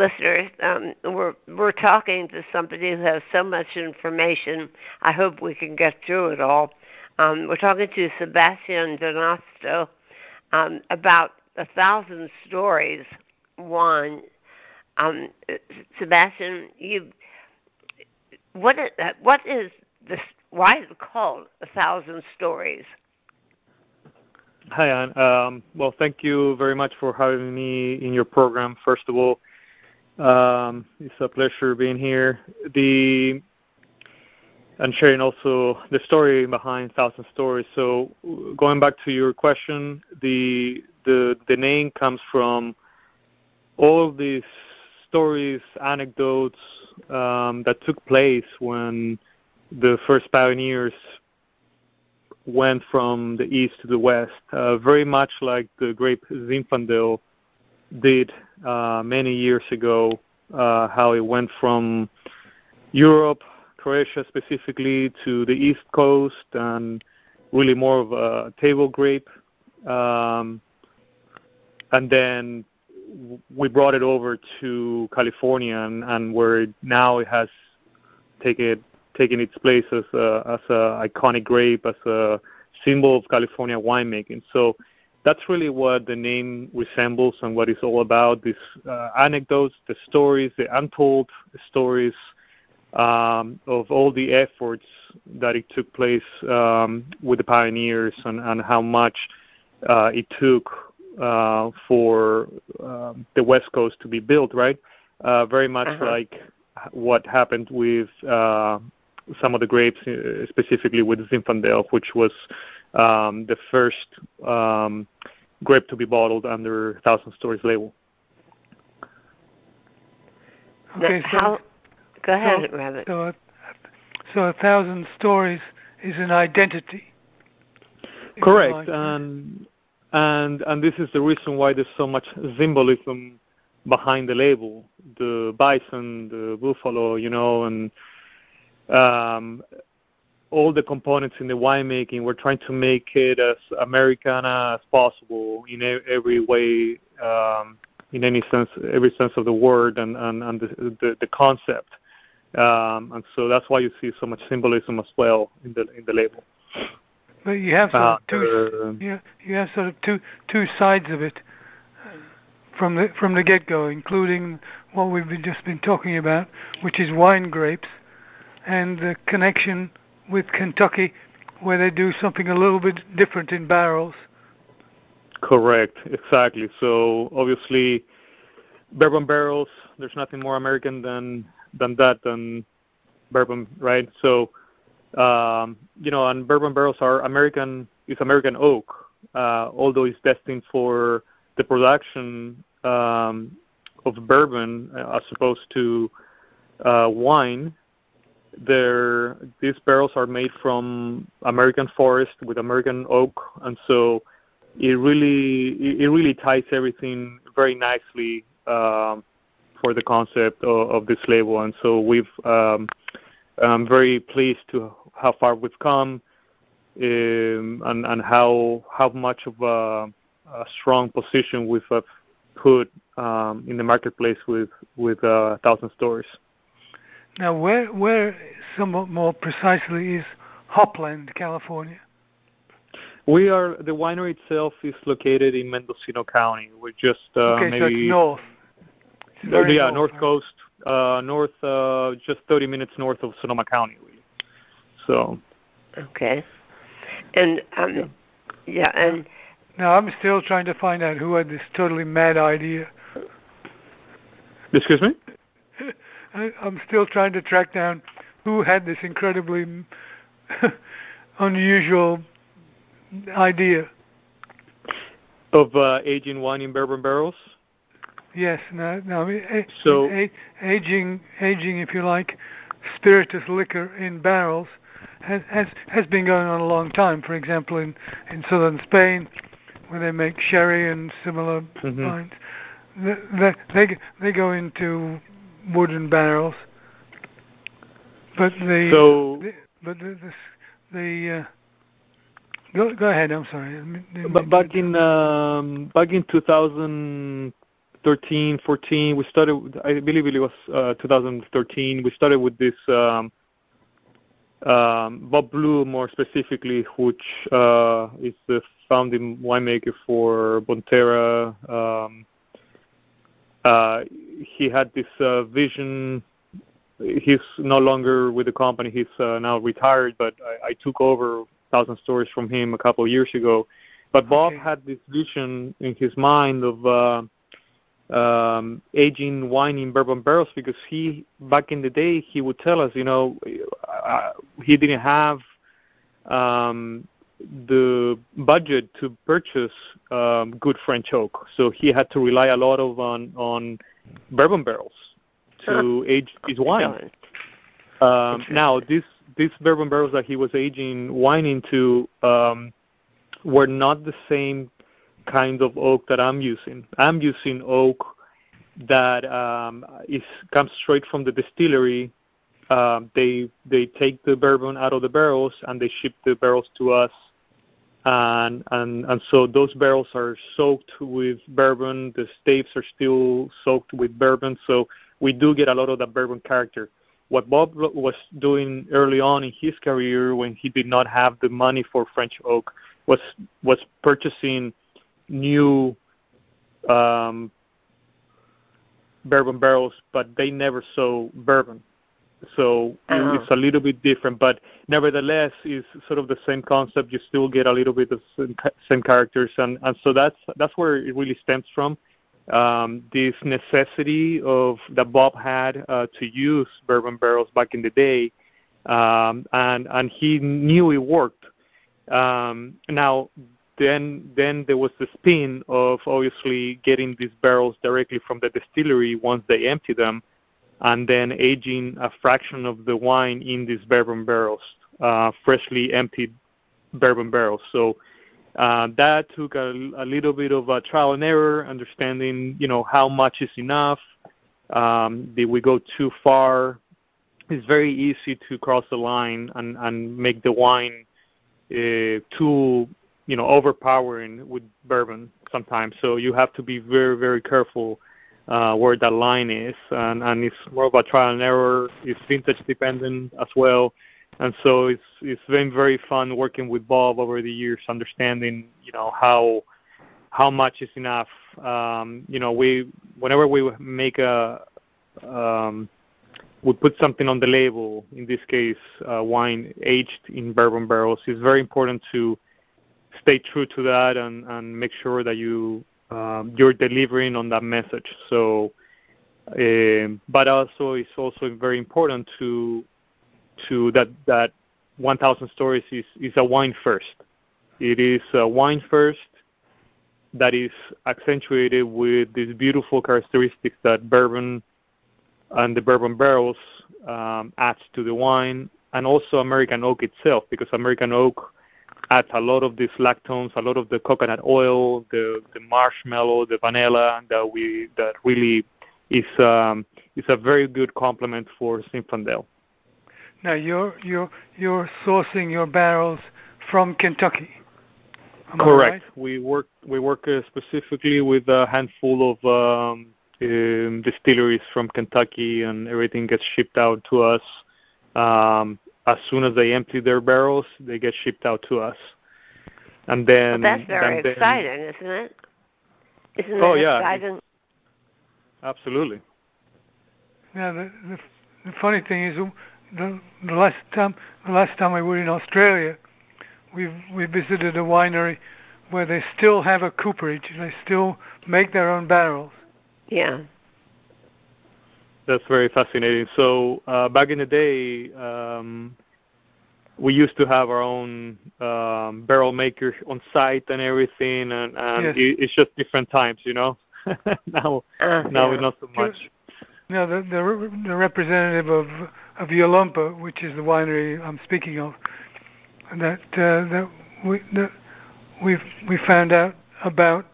listeners, um, we're we're talking to somebody who has so much information. I hope we can get through it all. Um, we're talking to Sebastian Donoso um, about a thousand stories. One, um, Sebastian, you what is, what is this? Why is it called a thousand stories? Hi, Anne. Um, well, thank you very much for having me in your program. First of all, um, it's a pleasure being here. The and sharing also the story behind Thousand Stories. So, going back to your question, the the the name comes from all these stories, anecdotes um, that took place when the first pioneers went from the east to the west, uh, very much like the grape Zinfandel did uh, many years ago, uh, how it went from Europe, Croatia specifically, to the east coast, and really more of a table grape. Um, and then we brought it over to California, and, and where now it has taken taken its place as a as a iconic grape, as a symbol of California winemaking. So that's really what the name resembles and what it's all about. These uh, anecdotes, the stories, the untold stories um, of all the efforts that it took place um, with the pioneers and, and how much uh, it took uh, for um, the West Coast to be built, right? Uh, very much uh-huh. like what happened with uh, some of the grapes, uh, specifically with Zinfandel, which was um, the first um, grape to be bottled under Thousand Stories label. Okay, so how, go ahead, so, Rabbit. So a, so a thousand stories is an identity. Correct, and and and this is the reason why there's so much symbolism behind the label. The bison, the buffalo, you know, and um, all the components in the winemaking. We're trying to make it as Americana as possible in every way, um, in any sense, every sense of the word, and and, and the, the, the concept. Um, and so that's why you see so much symbolism as well in the in the label. But you have sort of uh, two, you, you have sort of two two sides of it uh, from the from the get go, including what we've been, just been talking about, which is wine grapes, and the connection with Kentucky, where they do something a little bit different in barrels. Correct, exactly. So obviously, bourbon barrels. There's nothing more American than than that than bourbon, right? So um, you know, and bourbon barrels are American. It's American oak, uh, although it's destined for the production um, of bourbon uh, as opposed to uh, wine. There, these barrels are made from American forest with American oak, and so it really it really ties everything very nicely um, for the concept of, of this label. And so we've um, I'm very pleased to how far we've come um, and, and how how much of a, a strong position we've uh, put um, in the marketplace with with uh, Thousand Stories. Now, where where somewhat more precisely is Hopland, California? We are the winery itself is located in Mendocino County. We're just uh, okay, maybe so it's north. It's yeah, north, north coast, uh, north, uh, just 30 minutes north of Sonoma County. So. Okay. And um, yeah. yeah, and. Now I'm still trying to find out who had this totally mad idea. Excuse me. I'm still trying to track down who had this incredibly unusual idea of uh, aging wine in bourbon barrels. Yes, no, no. A, so a, aging, aging, if you like, spirituous liquor in barrels has has has been going on a long time. For example, in in southern Spain, where they make sherry and similar mm-hmm. wines, they, they they go into wooden barrels. But the, so, the but the the, the uh, Go, go ahead. I'm sorry. But back in um, back in 2013, 14. We started. I believe it was uh, 2013. We started with this um, um, Bob Blue, more specifically, which uh, is the founding winemaker for Bonterra. Um, uh, he had this uh, vision. He's no longer with the company. He's uh, now retired, but I, I took over Thousand Stories from him a couple of years ago. But Bob Okay. had this vision in his mind of uh, um, aging wine in bourbon barrels because he back in the day he would tell us, you know, uh, he didn't have um, the budget to purchase um, good French oak, so he had to rely a lot of on on bourbon barrels to age his wine. Um, now, this these bourbon barrels that he was aging wine into um, were not the same kind of oak that I'm using. I'm using oak that um, is comes straight from the distillery. Um, they they take the bourbon out of the barrels and they ship the barrels to us, and and and so those barrels are soaked with bourbon. The staves are still soaked with bourbon, so we do get a lot of that bourbon character what Bob was doing early on in his career when he did not have the money for French oak was was purchasing new um, bourbon barrels, but they never saw bourbon. So Uh-huh. it's a little bit different, but nevertheless, it's sort of the same concept. You still get a little bit of same, same characters, and and so that's that's where it really stems from um, this necessity of that Bob had uh, to use bourbon barrels back in the day, um, and and he knew it worked. Um, now, then then there was the spin of obviously getting these barrels directly from the distillery once they empty them, and then aging a fraction of the wine in these bourbon barrels, uh, freshly emptied bourbon barrels. So uh, that took a, a little bit of a trial and error, understanding you know how much is enough. Um, did we go too far? It's very easy to cross the line and, and make the wine uh, too you know overpowering with bourbon sometimes. So you have to be very very careful uh, where that line is, and, and it's more of a trial and error. It's vintage dependent as well and so it's it's been very fun working with Bob over the years, understanding you know how how much is enough. Um, you know, we whenever we make a um, we put something on the label. In this case, uh, wine aged in bourbon barrels. It's very important to stay true to that and and make sure that you um, you're delivering on that message. So, um, but also it's also very important to to that that 1,000 stories is is a wine first. It is a wine first that is accentuated with these beautiful characteristics that bourbon and the bourbon barrels um, adds to the wine, and also American oak itself, because American oak adds a lot of these lactones, a lot of the coconut oil, the the marshmallow, the vanilla that we that really is um, is a very good complement for Zinfandel. Now you're you're you're sourcing your barrels from Kentucky. Am Correct. right? We work we work uh, specifically with a handful of um, um, distilleries from Kentucky, and everything gets shipped out to us. Um, as soon as they empty their barrels, they get shipped out to us. And Well, then that's very and then- exciting, isn't it? Isn't Oh, that yeah. exciting? Absolutely. Now the, the the funny thing is the the last time the last time we were in Australia, we we visited a winery where they still have a cooperage. They still make their own barrels. Yeah. That's very fascinating. So uh, back in the day, um, we used to have our own um, barrel maker on site and everything, and, and Yes. it, it's just different times, you know. now, Uh, now yeah. not so much. Now the the, re- the representative of of Yalumba, which is the winery I'm speaking of, that uh, that we that we've we found out about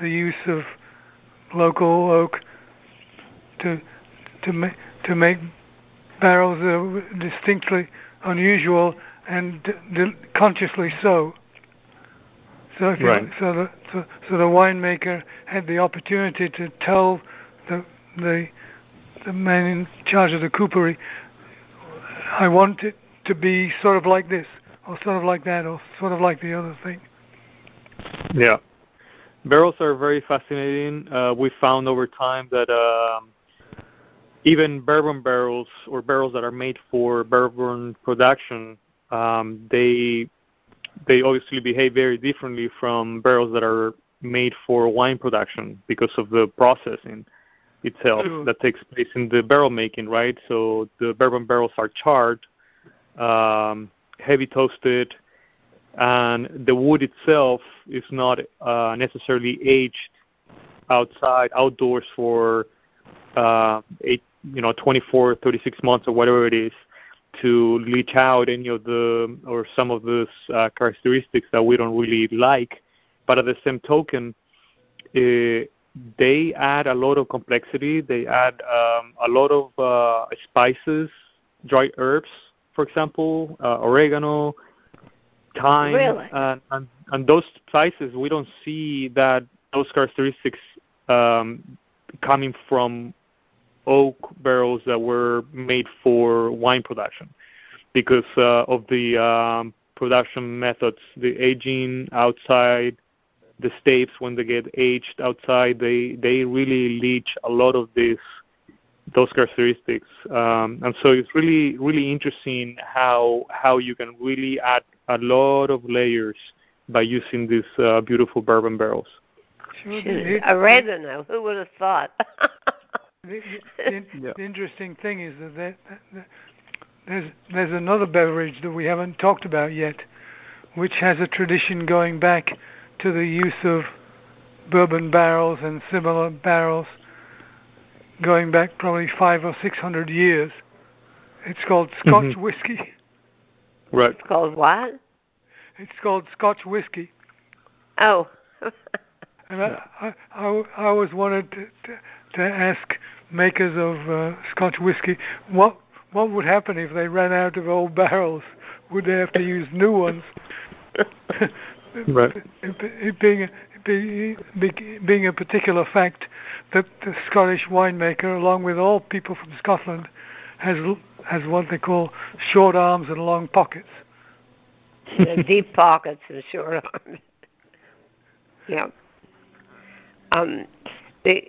the use of local oak to to make to make barrels that are distinctly unusual and d- consciously so. So Right. you, so the so, so the winemaker had the opportunity to tell the the the man in charge of the coopery, I want it to be sort of like this, or sort of like that, or sort of like the other thing. Yeah. Barrels are very fascinating. Uh, we found over time that um, even bourbon barrels or barrels that are made for bourbon production, um, they they obviously behave very differently from barrels that are made for wine production because of the processing itself Sure. that takes place in the barrel making, right? So the bourbon barrels are charred, um, heavy toasted, and the wood itself is not uh, necessarily aged outside outdoors for uh, eight, you know, 24, 36 months or whatever it is to leach out any of the or some of those uh, characteristics that we don't really like. But at the same token, uh, they add a lot of complexity. They add um, a lot of uh, spices, dry herbs, for example, uh, oregano, thyme, Really? and, and and those spices we don't see that those characteristics um, coming from oak barrels that were made for wine production because uh, of the um, production methods, the aging outside, the staves when they get aged outside, they they really leach a lot of this those characteristics, um, and so it's really really interesting how how you can really add a lot of layers by using these uh, beautiful bourbon barrels. Sure. Shoot, The, oregano. Who would have thought? the, the, Yeah. the interesting thing is that, there, that there's there's another beverage that we haven't talked about yet, which has a tradition going back to the use of bourbon barrels and similar barrels, going back probably five or six hundred years. It's called Scotch Mhm. whiskey. Right. it's called what? It's called Scotch whiskey. Oh. And I, I, I, I always wanted to, to, to ask makers of uh, Scotch whiskey what what would happen if they ran out of old barrels? Would they have to use new ones? Right. It, it being, a, be, be, being a particular fact that the Scottish winemaker, along with all people from Scotland, has has what they call short arms and long pockets. the deep pockets and short arms. yeah. Um, the,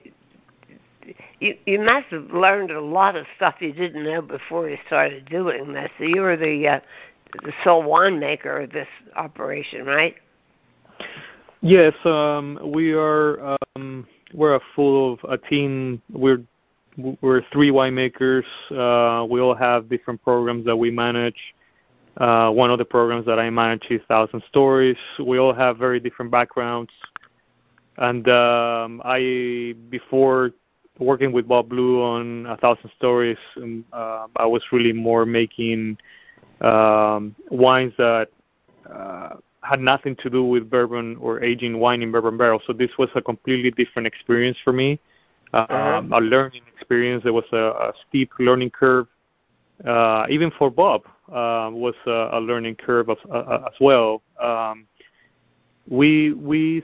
you you must have learned a lot of stuff you didn't know before you started doing this. So you were the uh, the sole winemaker of this operation, right? Yes, um, we are. Um, we're a full of a team. We're we're three winemakers. Uh, we all have different programs that we manage. Uh, one of the programs that I manage is Thousand Stories. We all have very different backgrounds. And um, I, before working with Bob Blue on A Thousand Stories, um, uh, I was really more making um, wines that uh, had nothing to do with bourbon or aging wine in bourbon barrels. So this was a completely different experience for me, uh, Uh-huh. um, a learning experience. There was a, a steep learning curve. Uh, even for Bob, uh, was a, a learning curve as, uh, as well. Um, we we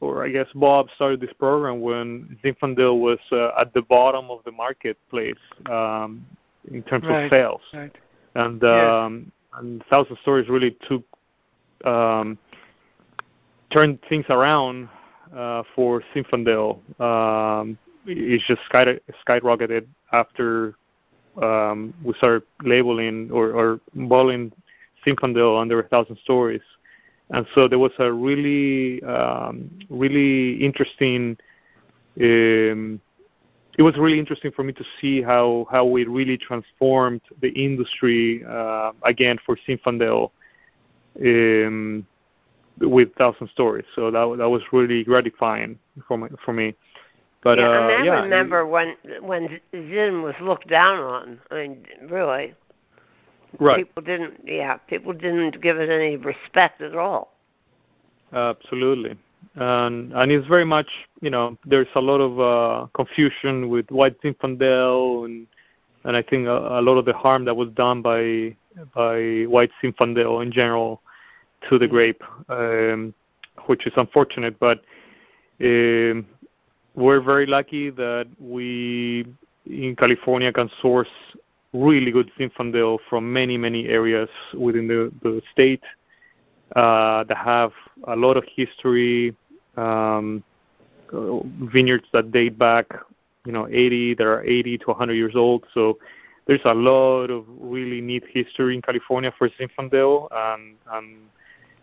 or I guess Bob started this program when Zinfandel was uh, at the bottom of the marketplace um, in terms Right. of sales Right. and um, and Thousand Stories really took um, turned things around uh, for Zinfandel. Um, it just sky, skyrocketed after um, we started labeling or, or bottling Zinfandel under a thousand stories, and so there was a really um, really interesting. Um, it was really interesting for me to see how how we really transformed the industry uh, again for Zinfandel um, with Thousand Stories. So that that was really gratifying for me. For me. But yeah, uh, and I yeah, remember when when Zin was looked down on. I mean, really, right. people didn't. Yeah, people didn't give it any respect at all. Absolutely. And and it's very much you know there's a lot of uh, confusion with White Zinfandel and and I think a, a lot of the harm that was done by by White Zinfandel in general to the grape. Um, which is unfortunate. But um, we're very lucky that we in California can source really good Zinfandel from many many areas within the, the state uh, that have a lot of history, um, vineyards that date back, you know, 80 that are 80 to 100 years old. So there's a lot of really neat history in California for Zinfandel, and, and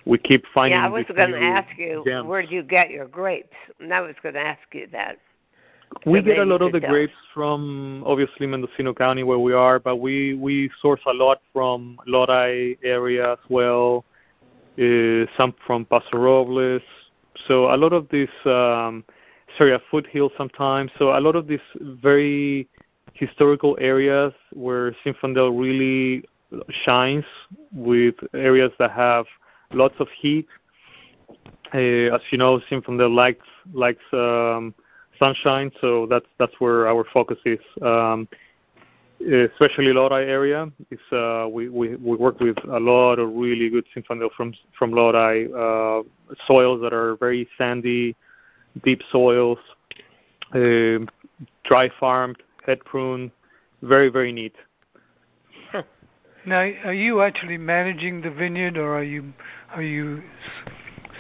we keep finding. Yeah, I was going to ask you gems. where do you get your grapes, and I was going to ask you that. We get a lot of the grapes from obviously Mendocino County where we are, but we we source a lot from Lodi area as well, uh, some from Paso Robles. So a lot of this, um, sorry, a foothill sometimes. So a lot of these very historical areas where Zinfandel really shines with areas that have lots of heat. Uh, as you know, Zinfandel likes likes um, sunshine, so that's that's where our focus is. Um, especially Lodi area, is uh, we, we we work with a lot of really good Zinfandel from from Lodi uh, soils that are very sandy, deep soils, um dry farmed, head pruned, very very neat. Now, are you actually managing the vineyard, or are you are you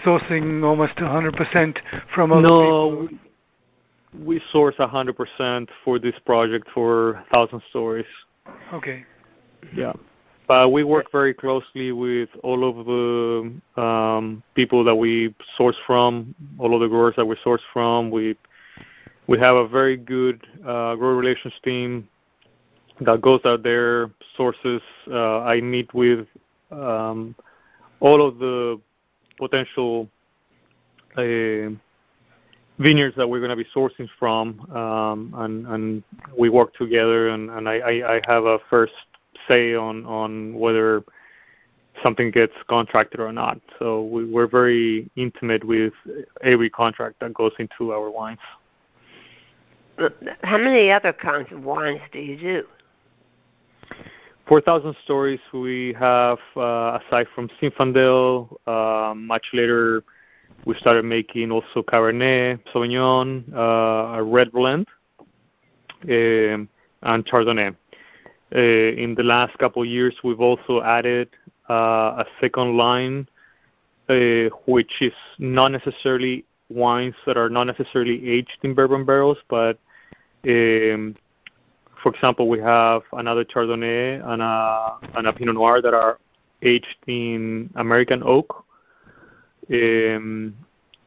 sourcing almost 100% from other no, people? We source 100% for this project for Thousand Stories. Okay. Yeah. But we work very closely with all of the um, people that we source from, all of the growers that we source from. We we have a very good uh, grower relations team that goes out there, sources. Uh, I meet with um, all of the potential uh, vineyards that we're going to be sourcing from, um, and, and we work together. And, and I, I, I have a first say on on whether something gets contracted or not. So we, we're very intimate with every contract that goes into our wines. How many other kinds of wines do you do? 4,000 stories we have, uh, aside from Zinfandel, uh, much later we started making also Cabernet Sauvignon, uh, a red blend, um, and Chardonnay. Uh, in the last couple of years, we've also added uh, a second line, which is not necessarily wines that are not necessarily aged in bourbon barrels, but um, for example, we have another Chardonnay and a, Pinot Noir that are aged in American oak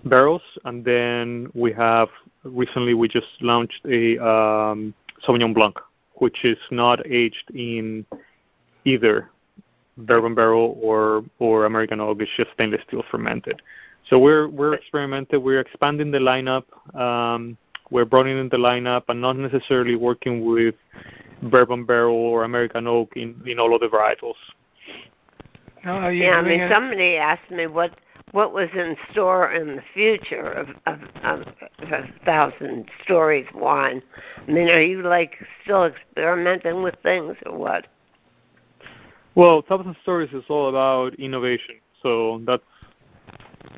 barrels, and then we have recently we just launched a um, Sauvignon Blanc, which is not aged in either bourbon barrel or or American oak. It's just stainless steel fermented. So we're we're experimenting. We're expanding the lineup. Um, we're broadening the lineup and not necessarily working with bourbon barrel or American oak in in all of the varietals. Now, are you Yeah, I mean, it- somebody asked me what what was in store in the future of of, of a thousand stories wine. I mean, are you like still experimenting with things or what? Well, Thousand Stories is all about innovation. So that's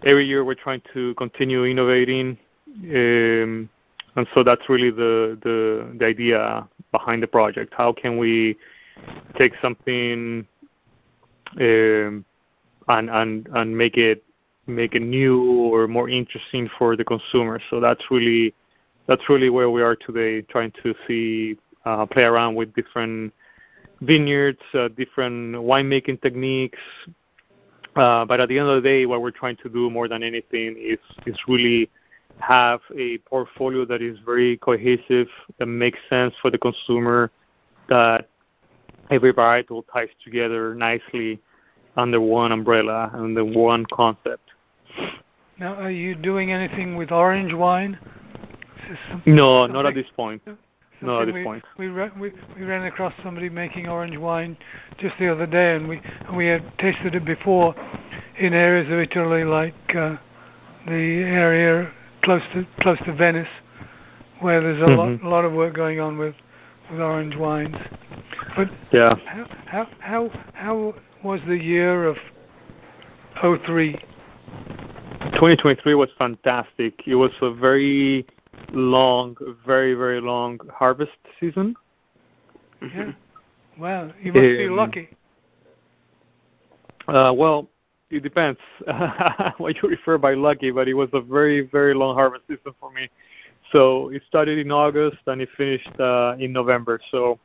every year we're trying to continue innovating, um, and so that's really the, the the idea behind the project. How can we take something um, and and and make it make it new or more interesting for the consumer? So that's really that's really where we are today, trying to see uh, play around with different vineyards, uh, different winemaking techniques. Uh, but at the end of the day, what we're trying to do more than anything is is really have a portfolio that is very cohesive, that makes sense for the consumer, that every varietal ties together nicely under one umbrella and the one concept. Now, are you doing anything with orange wine? No, not at this point. No, at this we, point. We, ra- we we ran across somebody making orange wine just the other day, and we and we had tasted it before in areas of Italy like uh, the area close to close to Venice, where there's a lot Mhm. a lot of work going on with with orange wines. But Yeah. how how how how was the year of '03? 2023 was fantastic. It was a very long, very very long harvest season. Yeah. Wow, you must um, be lucky. Uh, well, it depends what you refer by lucky, but it was a very very long harvest season for me. So it started in August and it finished uh, in November. So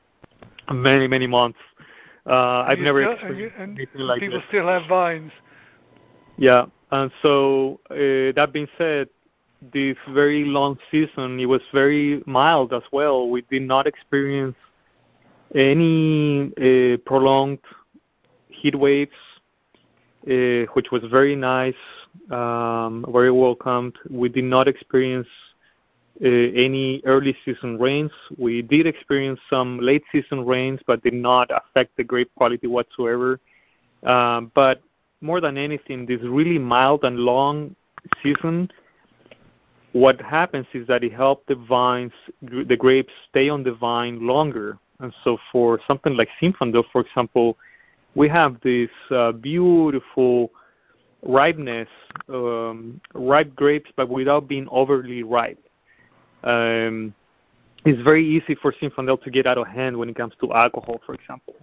many many months. Uh, I've never still, experienced and you, and anything like people this. still have vines. Yeah, and so uh, that being said, this very long season it was very mild as well. We did not experience any uh, prolonged heat waves, uh, which was very nice, um, very welcomed. We did not experience uh, any early season rains. We did experience some late season rains, but did not affect the grape quality whatsoever. Um, but more than anything, this really mild and long season, what happens is that it helped the vines, the grapes, stay on the vine longer. And so, for something like Zinfandel, for example, we have this uh, beautiful ripeness, um, ripe grapes, but without being overly ripe. Um, it's very easy for Zinfandel to get out of hand when it comes to alcohol, for example,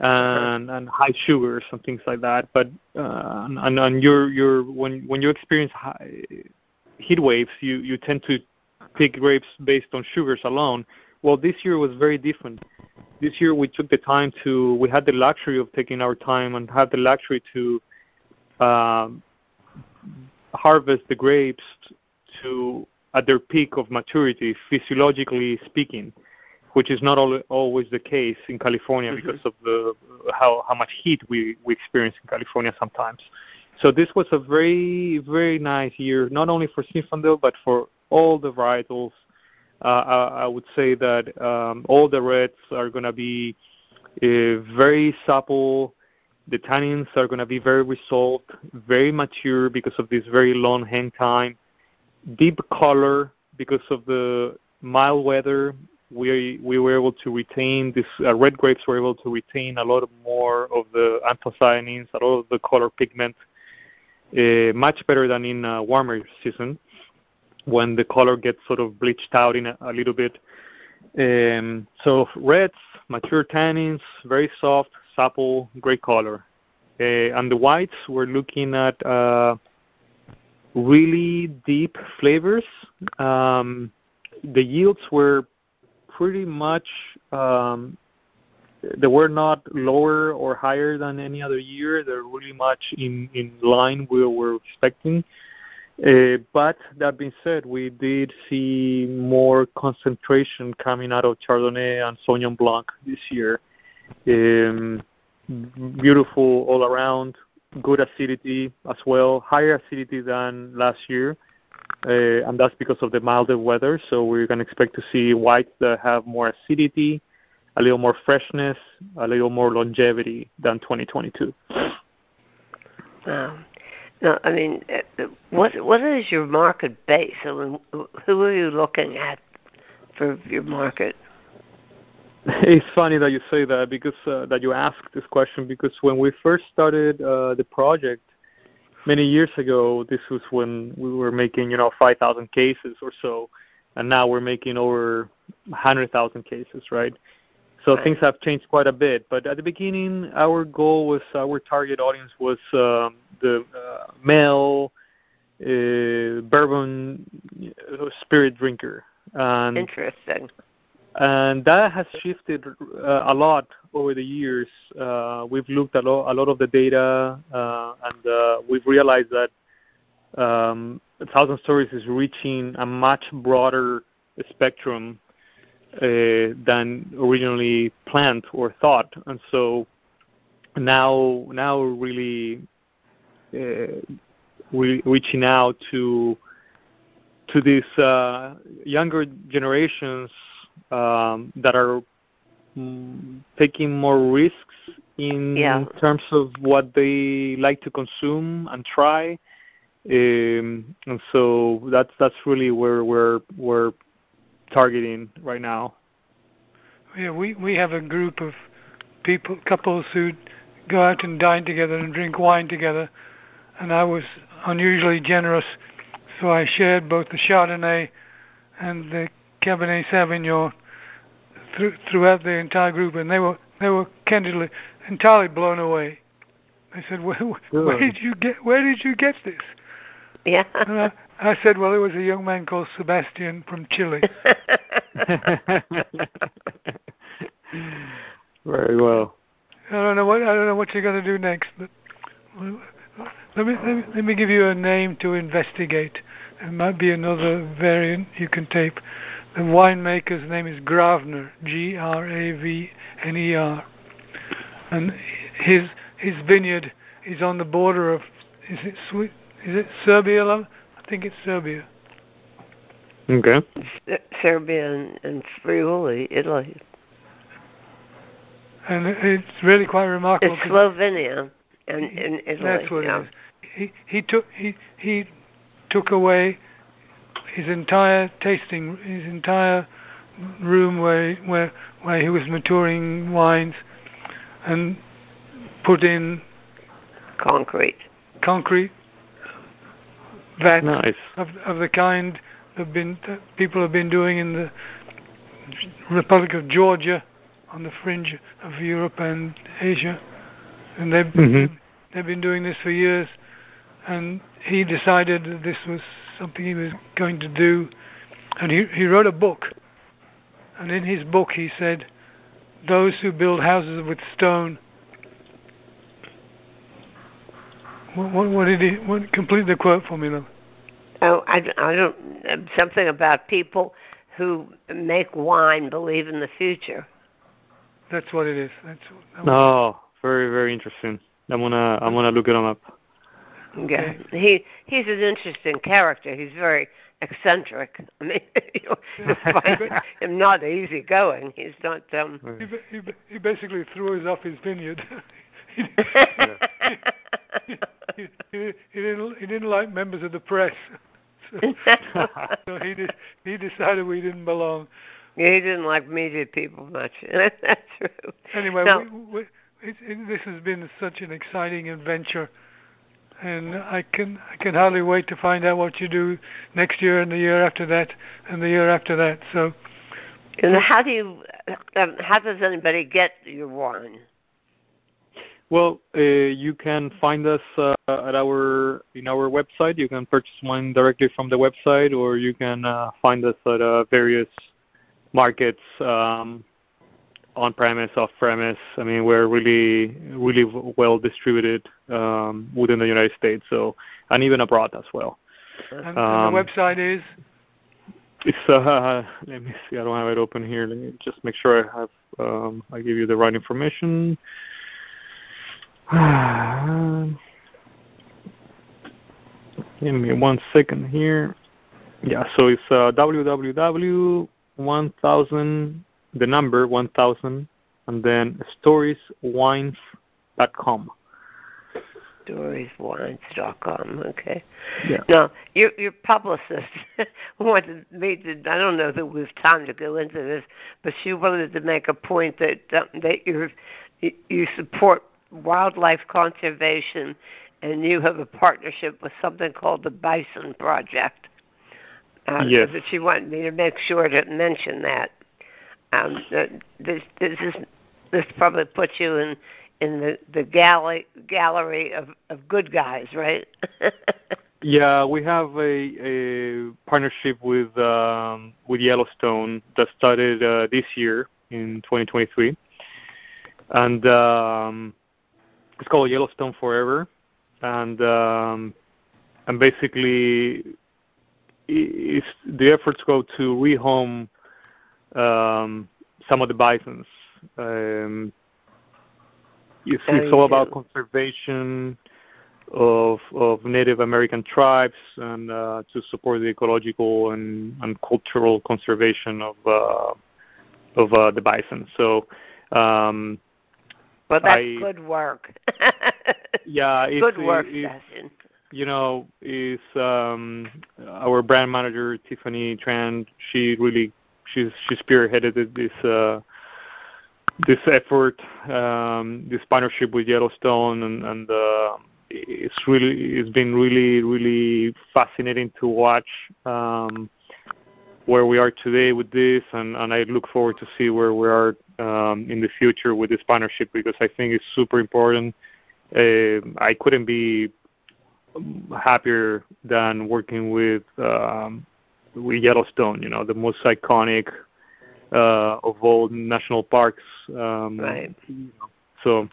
and and high sugars and things like that. But uh, and and you're you're when when you experience high heat waves, you you tend to pick grapes based on sugars alone. Well, this year was very different. This year we took the time to we had the luxury of taking our time and had the luxury to um, harvest the grapes to at their peak of maturity, physiologically speaking, which is not al- always the case in California mm-hmm. because of the how how much heat we we experience in California sometimes. So this was a very very nice year, not only for Zinfandel but for all the varietals. Uh, I, I would say that um, all the reds are going to be uh, very supple. The tannins are going to be very resolved, very mature because of this very long hang time deep color because of the mild weather. We we were able to retain this. Uh, red grapes were able to retain a lot more of the anthocyanins, a lot of the color pigment, uh, much better than in a warmer season when the color gets sort of bleached out in a, a little bit. Um, so reds, mature tannins, very soft, supple, great color. Uh, and the whites, we're looking at uh, really deep flavors. Um, the yields were pretty much um, they were not lower or higher than any other year. They're really much in in line with what we're expecting. Uh, but that being said, we did see more concentration coming out of Chardonnay and Sauvignon Blanc this year. Um, beautiful all around, good acidity as well, higher acidity than last year, uh, and that's because of the milder weather. So we're going to expect to see whites that have more acidity, a little more freshness, a little more longevity than 2022. Wow. No, I mean, uh, what what is your market base? I mean, who are you looking at for your market? It's funny that you say that because uh, that you ask this question because when we first started uh, the project many years ago, this was when we were making you know 5,000 cases or so, and now we're making over 100,000 cases, right? So right. things have changed quite a bit. But at the beginning, our goal was our target audience was um, the uh, male uh, bourbon uh, spirit drinker. And Interesting and that has shifted uh, a lot over the years. Uh, we've looked a lot, a lot of the data, uh, and uh, we've realized that um, Thousand Stories is reaching a much broader spectrum uh, than originally planned or thought, and so now now really uh, we reaching out to to these uh, younger generations um, that are taking more risks in yeah. terms of what they like to consume and try. Um, and so that's that's really where we're we're targeting right now. Yeah, we we have a group of people, couples who go out and dine together and drink wine together, and I was unusually generous, so I shared both the Chardonnay and the Cabernet Sauvignon th- throughout the entire group, and they were they were candidly entirely blown away. They said, "Where, where did you get where did you get this?" Yeah. And I, I said, "Well, it was a young man called Sebastian from Chile." Very well. I don't know what I don't know what you're going to do next, but let me, let me let me give you a name to investigate. There might be another variant you can tape. The winemaker's name is Gravner, G-R-A-V-N-E-R, and his his vineyard is on the border of is it Sweet is it Serbia? I think it's Serbia. Okay. Serbia and, and Friuli, Italy. And it's really quite remarkable. It's Slovenia and in Italy. That's what yeah. it is. He he took he he took away his entire tasting, his entire room where where where he was maturing wines, and put in Concrete. concrete vats Nice. of of the kind that been that people have been doing in the Republic of Georgia, on the fringe of Europe and Asia, and they've Mhm. they've been doing this for years. And he decided that this was something he was going to do, and he he wrote a book. And in his book he said, "Those who build houses with stone." What, what, what did he? What, complete the quote for me, love. Oh, I, I don't. Something about people who make wine believe in the future. That's what it is. That's that Oh, very very interesting. I'm gonna I'm gonna look it up. Yeah, he he's an interesting character. He's very eccentric. I mean, you'll you'll find him not easygoing. He's not. um He, ba- he, ba- he basically threw us off his vineyard. he, he, he, he, didn't he didn't like members of the press, so, so he did, he decided we didn't belong. he didn't like media people much. That's true. Anyway, No. we, we, it, it, this has been such an exciting adventure, and I can I can hardly wait to find out what you do next year and the year after that and the year after that. So And how do you? Um, how does anybody get your wine? Well, uh, you can find us uh, at our in our website. You can purchase wine directly from the website, or you can uh, find us at uh, various markets, um, on premise, off premise. I mean, we're really really well distributed um, within the United States, so and even abroad as well. and, Um, and the website is It's uh, let me see. I don't have it open here. Let me just make sure I have. Um, I give you the right information. Give me one second here. Yeah, so it's uh, www one thousand the number one thousand and then storieswines.com. storieswines.com. Okay. Yeah. Now, your your publicist wanted me to. I don't know that we've time to go into this, but she wanted to make a point that that you you support wildlife conservation, and you have a partnership with something called the Bison Project. Uh, Yes. That she wanted me to make sure to mention that. Um, this this is this probably puts you in in the the gallery of of good guys, right? Yeah, we have a, a partnership with um, with Yellowstone that started uh, this year in 2023, and um, it's called Yellowstone Forever, and um, and basically, it's, the efforts go to rehome um, some of the bisons. Um, it's, it's all about conservation of of Native American tribes and uh, to support the ecological and, and cultural conservation of uh, of uh, the bison. So um, well, that's I- good work. yeah, it's, good work, it's, you know, is um, our brand manager Tiffany Tran. She really she's she spearheaded this uh, this effort, um, this partnership with Yellowstone, and, and uh, it's really it's been really really fascinating to watch um, where we are today with this, and, and I look forward to see where we are um, in the future with this partnership because I think it's super important. Uh, I couldn't be happier than working with um, Yellowstone. You know, the most iconic uh, of all national parks. Um, right. So.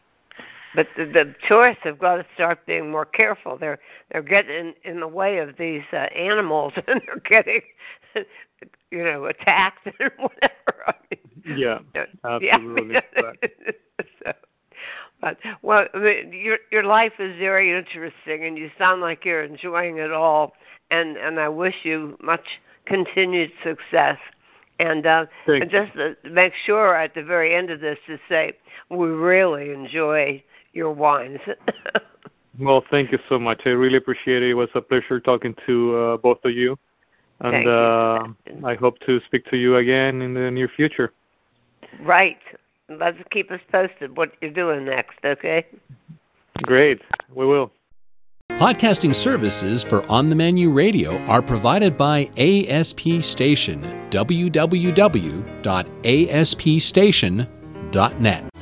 But the, the tourists have got to start being more careful. They're they're getting in the way of these uh, animals, and they're getting, you know, attacked and whatever. I mean, yeah, absolutely. Yeah. so, but well, I mean, your your life is very interesting, and you sound like you're enjoying it all. And and I wish you much continued success. And, uh, just to make sure at the very end of this to say we really enjoy your wines. well, thank you so much. I really appreciate it. It was a pleasure talking to uh, both of you, and uh, I hope to speak to you again in the near future. Right. Let's keep us posted what you're doing next, okay? Great. We will. Podcasting services for On the Menu Radio are provided by ASP Station, www.aspstation.net.